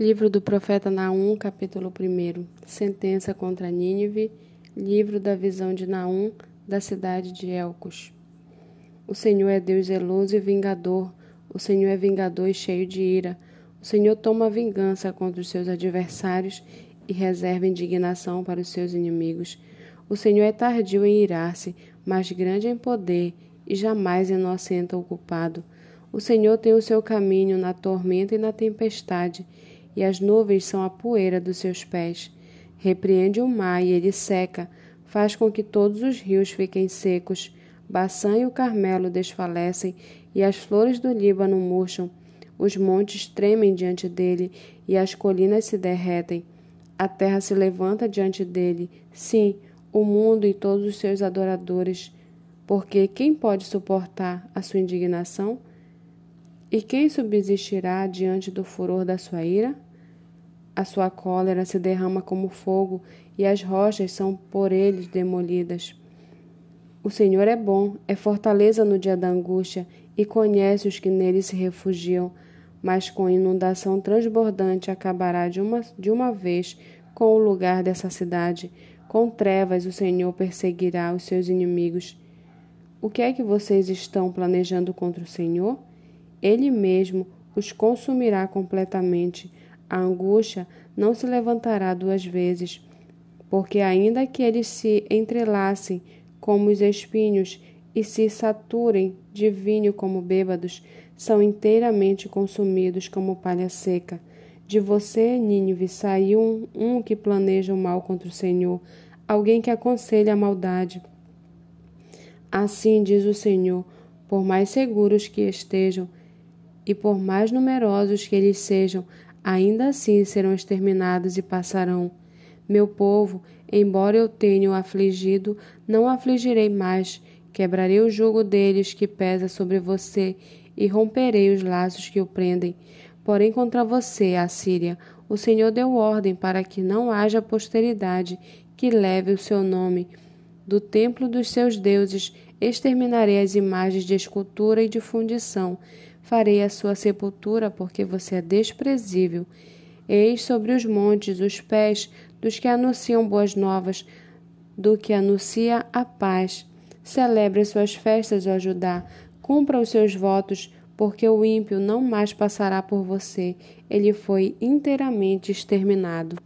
Livro do profeta Naum, capítulo 1. Sentença contra Nínive. Livro da visão de Naum, da cidade de Elcos. O Senhor é Deus zeloso e vingador. O Senhor é vingador e cheio de ira. O Senhor toma vingança contra os seus adversários e reserva indignação para os seus inimigos. O Senhor é tardio em irar-se, mas grande em poder e jamais inocenta o culpado. O Senhor tem o seu caminho na tormenta e na tempestade e as nuvens são a poeira dos seus pés. Repreende o mar e ele seca, faz com que todos os rios fiquem secos. Baçã e o Carmelo desfalecem e as flores do Líbano murcham. Os montes tremem diante dele e as colinas se derretem. A terra se levanta diante dele, sim, o mundo e todos os seus adoradores. Porque quem pode suportar a sua indignação? E quem subsistirá diante do furor da sua ira? A sua cólera se derrama como fogo, e as rochas são por eles demolidas. O Senhor é bom, é fortaleza no dia da angústia, e conhece os que nele se refugiam, mas com inundação transbordante acabará de uma, de uma vez com o lugar dessa cidade. Com trevas o Senhor perseguirá os seus inimigos. O que é que vocês estão planejando contra o Senhor? Ele mesmo os consumirá completamente a angústia não se levantará duas vezes, porque ainda que eles se entrelacem como os espinhos e se saturem de vinho como bêbados, são inteiramente consumidos como palha seca. De você, Nínive, saiu um, um que planeja o mal contra o Senhor, alguém que aconselha a maldade. Assim diz o Senhor: por mais seguros que estejam e por mais numerosos que eles sejam, ainda assim serão exterminados e passarão. Meu povo, embora eu tenha o afligido, não afligirei mais. Quebrarei o jugo deles que pesa sobre você e romperei os laços que o prendem. Porém, contra você, Assíria, o Senhor deu ordem para que não haja posteridade que leve o seu nome. Do templo dos seus deuses exterminarei as imagens de escultura e de fundição farei a sua sepultura, porque você é desprezível. Eis sobre os montes os pés dos que anunciam boas novas, do que anuncia a paz. Celebre suas festas, ó Judá, cumpra os seus votos, porque o ímpio não mais passará por você, ele foi inteiramente exterminado.